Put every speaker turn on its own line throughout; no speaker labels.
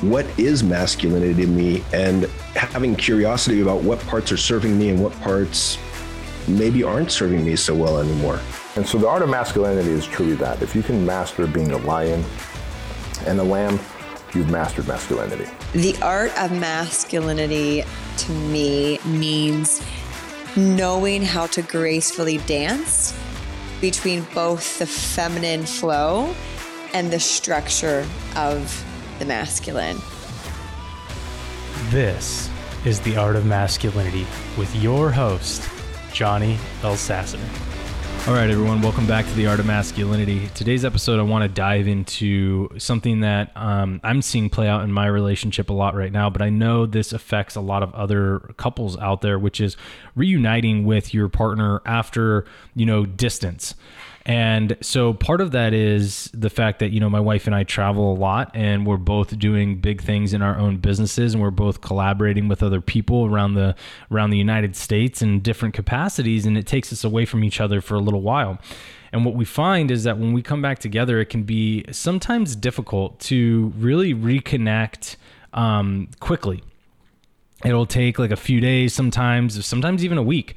what is masculinity to me and having curiosity about what parts are serving me and what parts maybe aren't serving me so well anymore.
And so the art of masculinity is truly that. If you can master being a lion and a lamb, you've mastered masculinity.
The art of masculinity to me means knowing how to gracefully dance between both the feminine flow and the structure of the masculine.
This is The Art of Masculinity with your host, Johnny Elsasser. All right, everyone, welcome back to The Art of Masculinity. Today's episode, I want to dive into something that um, I'm seeing play out in my relationship a lot right now, but I know this affects a lot of other couples out there, which is reuniting with your partner after, you know, distance. And so part of that is the fact that, you know, my wife and I travel a lot and we're both doing big things in our own businesses and we're both collaborating with other people around the around the United States in different capacities and it takes us away from each other for a little while. And what we find is that when we come back together, it can be sometimes difficult to really reconnect um, quickly it'll take like a few days sometimes sometimes even a week.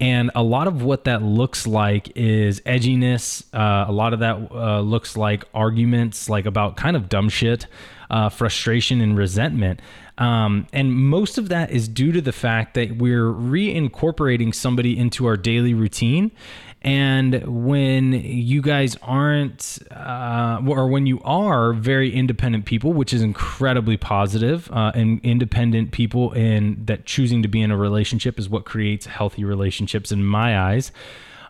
And a lot of what that looks like is edginess. Uh, a lot of that uh, looks like arguments like about kind of dumb shit uh, frustration and resentment. Um, and most of that is due to the fact that we're reincorporating somebody into our daily routine and when you guys aren't, uh, or when you are very independent people, which is incredibly positive, uh, and independent people in that choosing to be in a relationship is what creates healthy relationships in my eyes.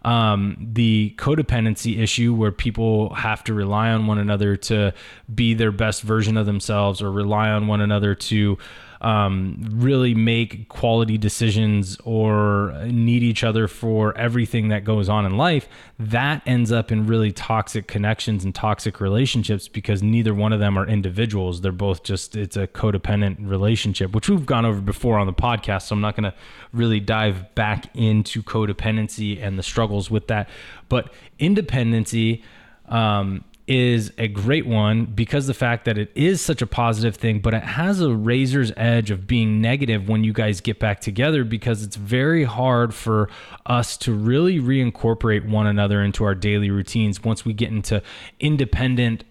Um, the codependency issue where people have to rely on one another to be their best version of themselves or rely on one another to um, really make quality decisions or need each other for everything that goes on in life, that ends up in really toxic connections and toxic relationships because neither one of them are individuals. They're both just, it's a codependent relationship, which we've gone over before on the podcast. So I'm not going to really dive back into codependency and the struggles with that. But independency, um, is a great one because the fact that it is such a positive thing, but it has a razor's edge of being negative when you guys get back together because it's very hard for us to really reincorporate one another into our daily routines once we get into independent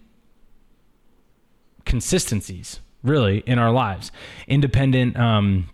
consistencies, really, in our lives. Independent, um,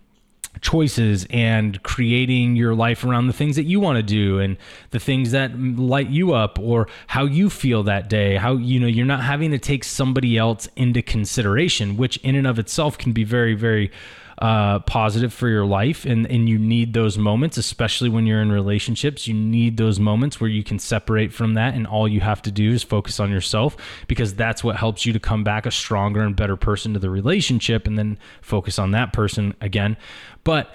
choices and creating your life around the things that you want to do and the things that light you up or how you feel that day how you know you're not having to take somebody else into consideration which in and of itself can be very very uh, positive for your life and and you need those moments especially when you're in relationships you need those moments where you can separate from that and all you have to do is focus on yourself because that's what helps you to come back a stronger and better person to the relationship and then focus on that person again. But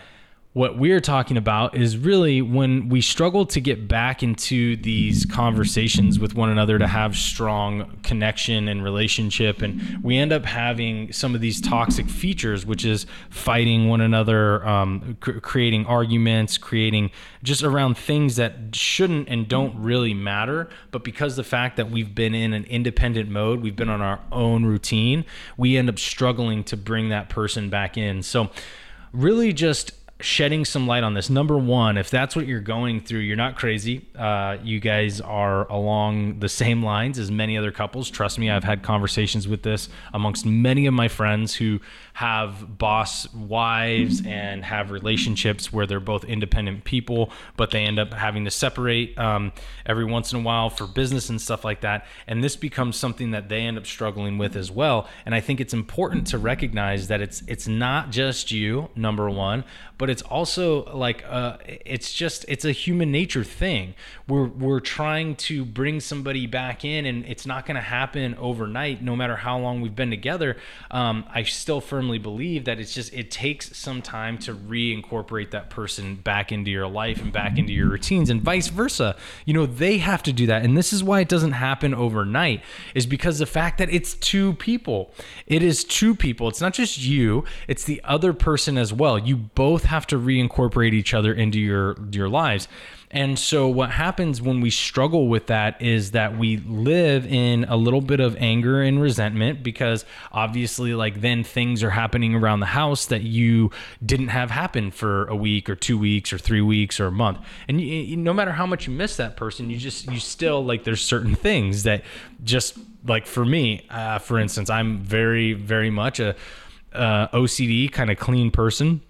what we're talking about is really when we struggle to get back into these conversations with one another to have strong connection and relationship. And we end up having some of these toxic features which is fighting one another um, cr- creating arguments creating just around things that shouldn't and don't really matter. But because the fact that we've been in an independent mode we've been on our own routine we end up struggling to bring that person back in. So really just shedding some light on this. Number one, if that's what you're going through, you're not crazy. Uh, you guys are along the same lines as many other couples. Trust me, I've had conversations with this amongst many of my friends who have boss wives and have relationships where they're both independent people, but they end up having to separate um, every once in a while for business and stuff like that. And this becomes something that they end up struggling with as well. And I think it's important to recognize that it's it's not just you, number one, but it's also like uh, it's just it's a human nature thing. We're we're trying to bring somebody back in, and it's not going to happen overnight. No matter how long we've been together, um, I still firmly believe that it's just it takes some time to reincorporate that person back into your life and back into your routines, and vice versa. You know, they have to do that, and this is why it doesn't happen overnight. Is because the fact that it's two people. It is two people. It's not just you. It's the other person as well. You both have to reincorporate each other into your your lives. And so what happens when we struggle with that is that we live in a little bit of anger and resentment because obviously like then things are happening around the house that you didn't have happen for a week or 2 weeks or 3 weeks or a month. And you, you, no matter how much you miss that person, you just you still like there's certain things that just like for me, uh, for instance, I'm very very much a uh, OCD kind of clean person.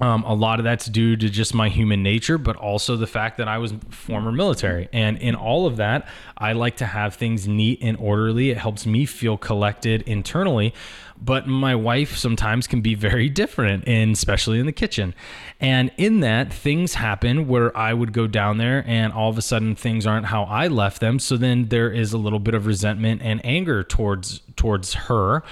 Um, a lot of that's due to just my human nature, but also the fact that I was former military. And in all of that, I like to have things neat and orderly. It helps me feel collected internally. But my wife sometimes can be very different, and especially in the kitchen. And in that, things happen where I would go down there and all of a sudden things aren't how I left them. So then there is a little bit of resentment and anger towards towards her.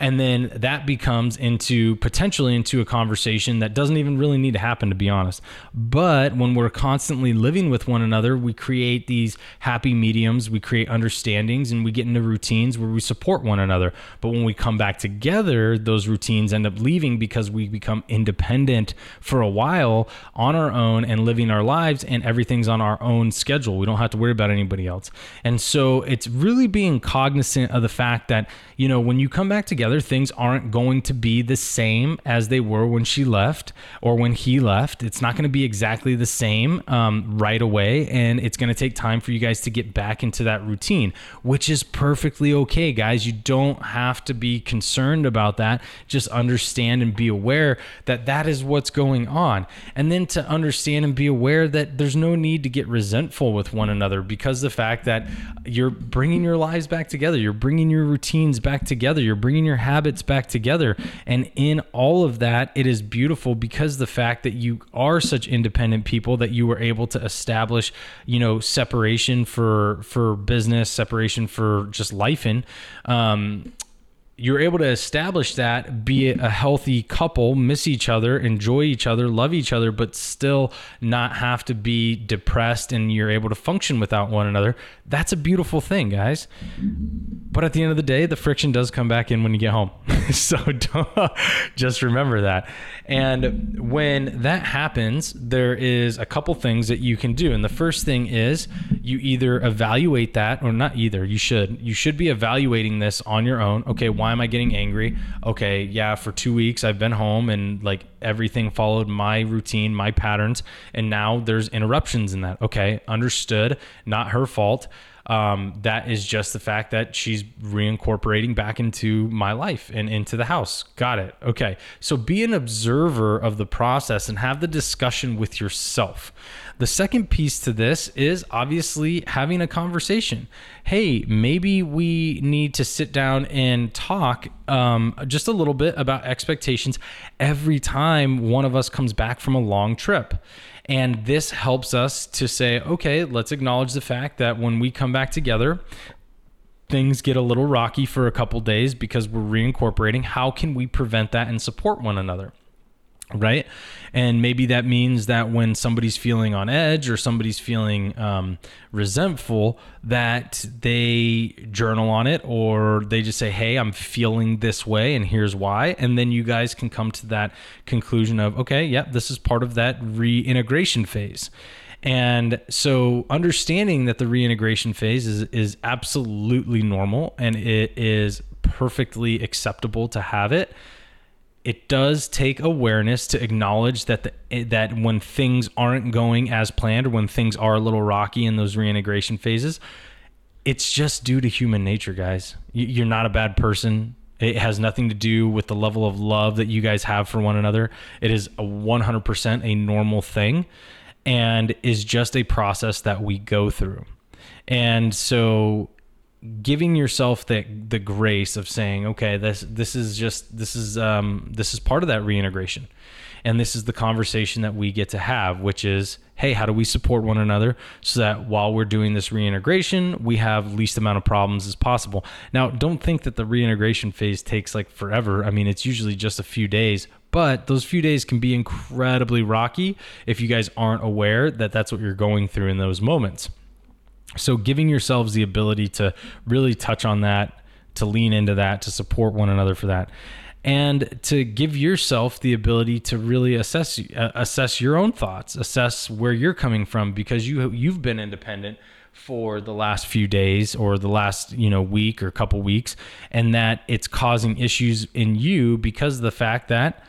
And then that becomes into potentially into a conversation that doesn't even really need to happen to be honest. But when we're constantly living with one another we create these happy mediums we create understandings and we get into routines where we support one another. But when we come back together those routines end up leaving because we become independent for a while on our own and living our lives and everything's on our own schedule. We don't have to worry about anybody else. And so it's really being cognizant of the fact that you know when you come back together things aren't going to be the same as they were when she left or when he left. It's not going to be exactly the same um, right away. And it's going to take time for you guys to get back into that routine, which is perfectly okay, guys. You don't have to be concerned about that. Just understand and be aware that that is what's going on. And then to understand and be aware that there's no need to get resentful with one another because the fact that you're bringing your lives back together, you're bringing your routines back together, you're bringing your habits back together. And in all of that, it is beautiful because the fact that you are such independent people that you were able to establish, you know, separation for for business, separation for just life in. Um, you're able to establish that, be a healthy couple, miss each other, enjoy each other, love each other, but still not have to be depressed and you're able to function without one another. That's a beautiful thing, guys. But at the end of the day, the friction does come back in when you get home. so just remember that. And when that happens, there is a couple things that you can do. And the first thing is you either evaluate that or not either. You should. You should be evaluating this on your own. Okay, why am I getting angry? Okay, yeah, for 2 weeks I've been home and like everything followed my routine, my patterns, and now there's interruptions in that. Okay, understood. Not her fault. Um, that is just the fact that she's reincorporating back into my life and into the house. Got it. Okay. So be an observer of the process and have the discussion with yourself. The second piece to this is obviously having a conversation. Hey, maybe we need to sit down and talk um, just a little bit about expectations every time one of us comes back from a long trip. And this helps us to say, okay, let's acknowledge the fact that when we come back together, things get a little rocky for a couple days because we're reincorporating. How can we prevent that and support one another? Right? And maybe that means that when somebody's feeling on edge or somebody's feeling um, resentful that they journal on it or they just say hey i'm feeling this way and here's why. And then you guys can come to that conclusion of okay yep yeah, this is part of that reintegration phase. And so understanding that the reintegration phase is is absolutely normal and it is perfectly acceptable to have it it does take awareness to acknowledge that the, that when things aren't going as planned or when things are a little rocky in those reintegration phases, it's just due to human nature, guys. You're not a bad person. It has nothing to do with the level of love that you guys have for one another. It is a 100% a normal thing and is just a process that we go through. And so giving yourself the the grace of saying, okay, this this is just this is um, this is part of that reintegration, And this is the conversation that we get to have, which is, hey, how do we support one another so that while we're doing this reintegration, we have least amount of problems as possible. Now, don't think that the reintegration phase takes like forever. I mean, it's usually just a few days, but those few days can be incredibly rocky if you guys aren't aware that that's what you're going through in those moments. So, giving yourselves the ability to really touch on that, to lean into that, to support one another for that, and to give yourself the ability to really assess uh, assess your own thoughts, assess where you're coming from because you you've been independent for the last few days or the last you know week or couple weeks, and that it's causing issues in you because of the fact that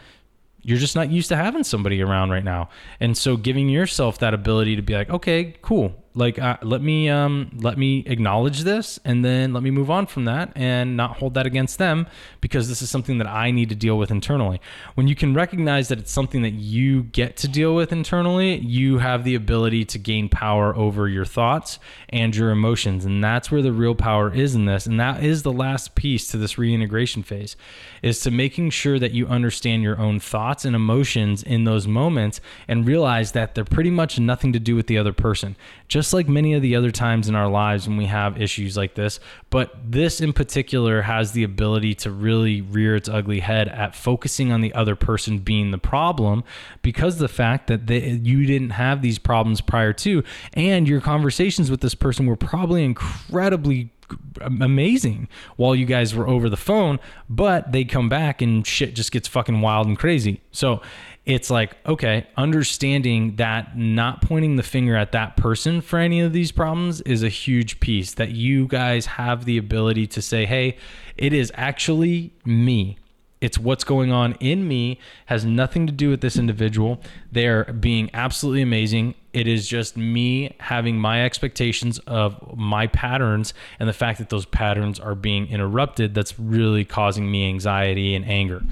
you're just not used to having somebody around right now. And so giving yourself that ability to be like, okay, cool like uh, let me um, let me acknowledge this and then let me move on from that and not hold that against them because this is something that I need to deal with internally. When you can recognize that it's something that you get to deal with internally, you have the ability to gain power over your thoughts and your emotions and that's where the real power is in this and that is the last piece to this reintegration phase is to making sure that you understand your own thoughts and emotions in those moments and realize that they're pretty much nothing to do with the other person. Just like many of the other times in our lives when we have issues like this, but this in particular has the ability to really rear its ugly head at focusing on the other person being the problem because the fact that they, you didn't have these problems prior to and your conversations with this person were probably incredibly amazing while you guys were over the phone, but they come back and shit just gets fucking wild and crazy. So it's like, okay, understanding that not pointing the finger at that person for any of these problems is a huge piece that you guys have the ability to say, hey, it is actually me. It's what's going on in me has nothing to do with this individual. They're being absolutely amazing it is just me having my expectations of my patterns and the fact that those patterns are being interrupted that's really causing me anxiety and anger.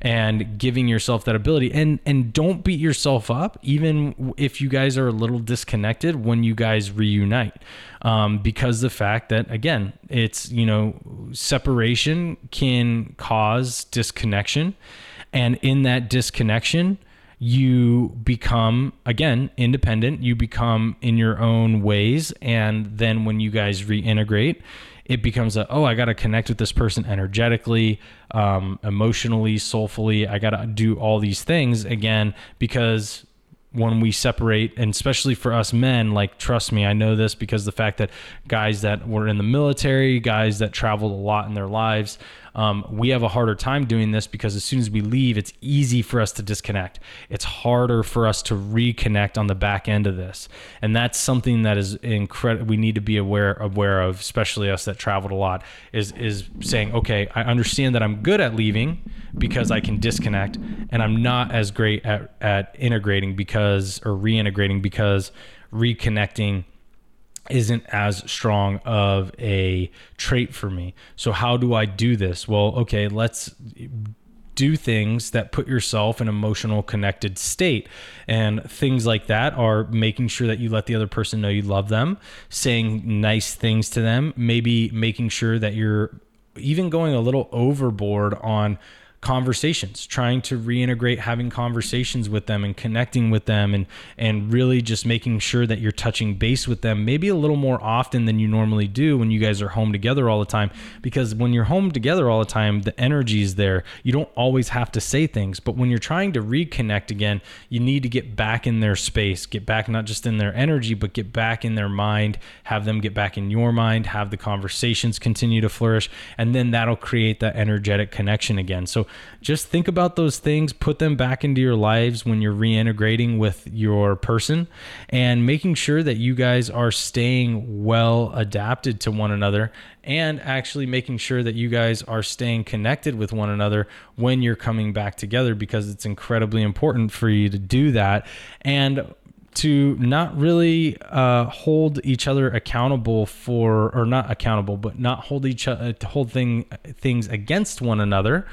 And giving yourself that ability. And and don't beat yourself up even if you guys are a little disconnected when you guys reunite. Um, because the fact that again it's you know separation can cause disconnection. And in that disconnection you become again independent. You become in your own ways. And then when you guys reintegrate it becomes a oh i got to connect with this person energetically um, emotionally soulfully. I got to do all these things again because when we separate and especially for us men like trust me i know this because the fact that guys that were in the military guys that traveled a lot in their lives um, we have a harder time doing this because as soon as we leave, it's easy for us to disconnect. It's harder for us to reconnect on the back end of this, and that's something that is incredible. We need to be aware aware of, especially us that traveled a lot. Is is saying, okay, I understand that I'm good at leaving because I can disconnect, and I'm not as great at at integrating because or reintegrating because reconnecting isn't as strong of a trait for me. So how do I do this? Well, okay, let's do things that put yourself in emotional connected state and things like that are making sure that you let the other person know you love them saying nice things to them maybe making sure that you're even going a little overboard on conversations, trying to reintegrate having conversations with them and connecting with them and and really just making sure that you're touching base with them maybe a little more often than you normally do when you guys are home together all the time because when you're home together all the time the energy is there. You don't always have to say things, but when you're trying to reconnect again, you need to get back in their space, get back not just in their energy, but get back in their mind, have them get back in your mind, have the conversations continue to flourish, and then that'll create that energetic connection again. So just think about those things, put them back into your lives when you're reintegrating with your person and making sure that you guys are staying well adapted to one another and actually making sure that you guys are staying connected with one another when you're coming back together because it's incredibly important for you to do that. And to not really uh, hold each other accountable for, or not accountable, but not hold each other, hold thing things against one another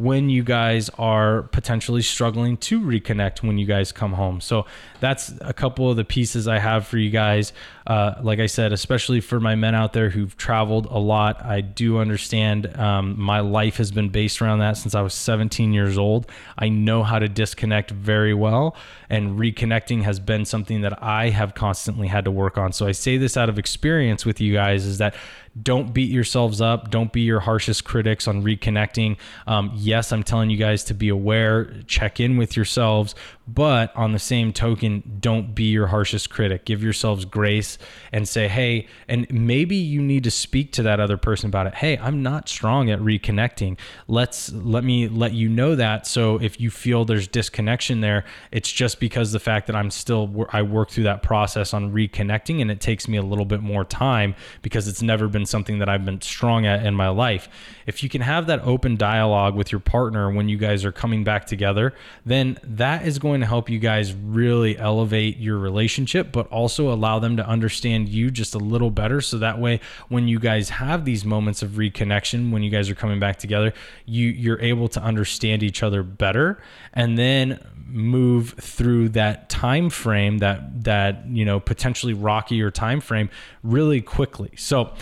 when you guys are potentially struggling to reconnect when you guys come home. So that's a couple of the pieces I have for you guys. Uh, like I said, especially for my men out there who've traveled a lot, I do understand um, my life has been based around that since I was 17 years old. I know how to disconnect very well, and reconnecting has been something that I have constantly had to work on. So I say this out of experience with you guys is that don't beat yourselves up. Don't be your harshest critics on reconnecting. Um, yes, I'm telling you guys to be aware, check in with yourselves, but on the same token, don't be your harshest critic. Give yourselves grace and say, hey, and maybe you need to speak to that other person about it. Hey, I'm not strong at reconnecting. Let's let me let you know that. So if you feel there's disconnection there, it's just because the fact that I'm still I work through that process on reconnecting and it takes me a little bit more time because it's never been something that I've been strong at in my life. If you can have that open dialogue with your partner when you guys are coming back together, then that is going to help you guys really elevate your relationship, but also allow them to understand you just a little better. So that way, when you guys have these moments of reconnection, when you guys are coming back together, you you're able to understand each other better, and then move through that time frame that that you know potentially rocky rockier time frame really quickly. So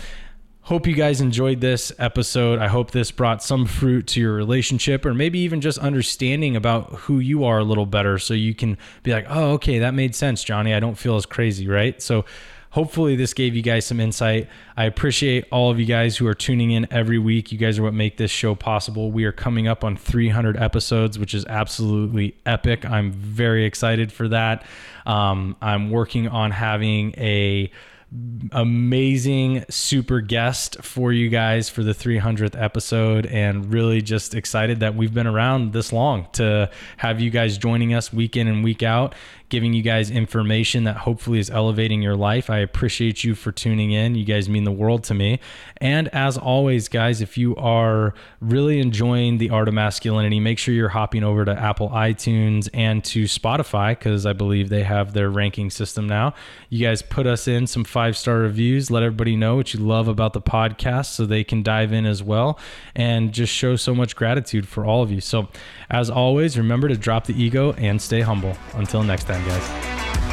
Hope you guys enjoyed this episode. I hope this brought some fruit to your relationship or maybe even just understanding about who you are a little better so you can be like, oh, okay, that made sense, Johnny. I don't feel as crazy, right? So hopefully this gave you guys some insight. I appreciate all of you guys who are tuning in every week. You guys are what make this show possible. We are coming up on 300 episodes, which is absolutely epic. I'm very excited for that. Um, I'm working on having a amazing super guest for you guys for the 300th episode and really just excited that we've been around this long to have you guys joining us week in and week out giving you guys information that hopefully is elevating your life. I appreciate you for tuning in. You guys mean the world to me. And as always, guys, if you are really enjoying the art of masculinity, make sure you're hopping over to Apple iTunes and to Spotify because I believe they have their ranking system now. You guys put us in some five star reviews. Let everybody know what you love about the podcast so they can dive in as well and just show so much gratitude for all of you. So, as always, remember to drop the ego and stay humble. Until next time, guys.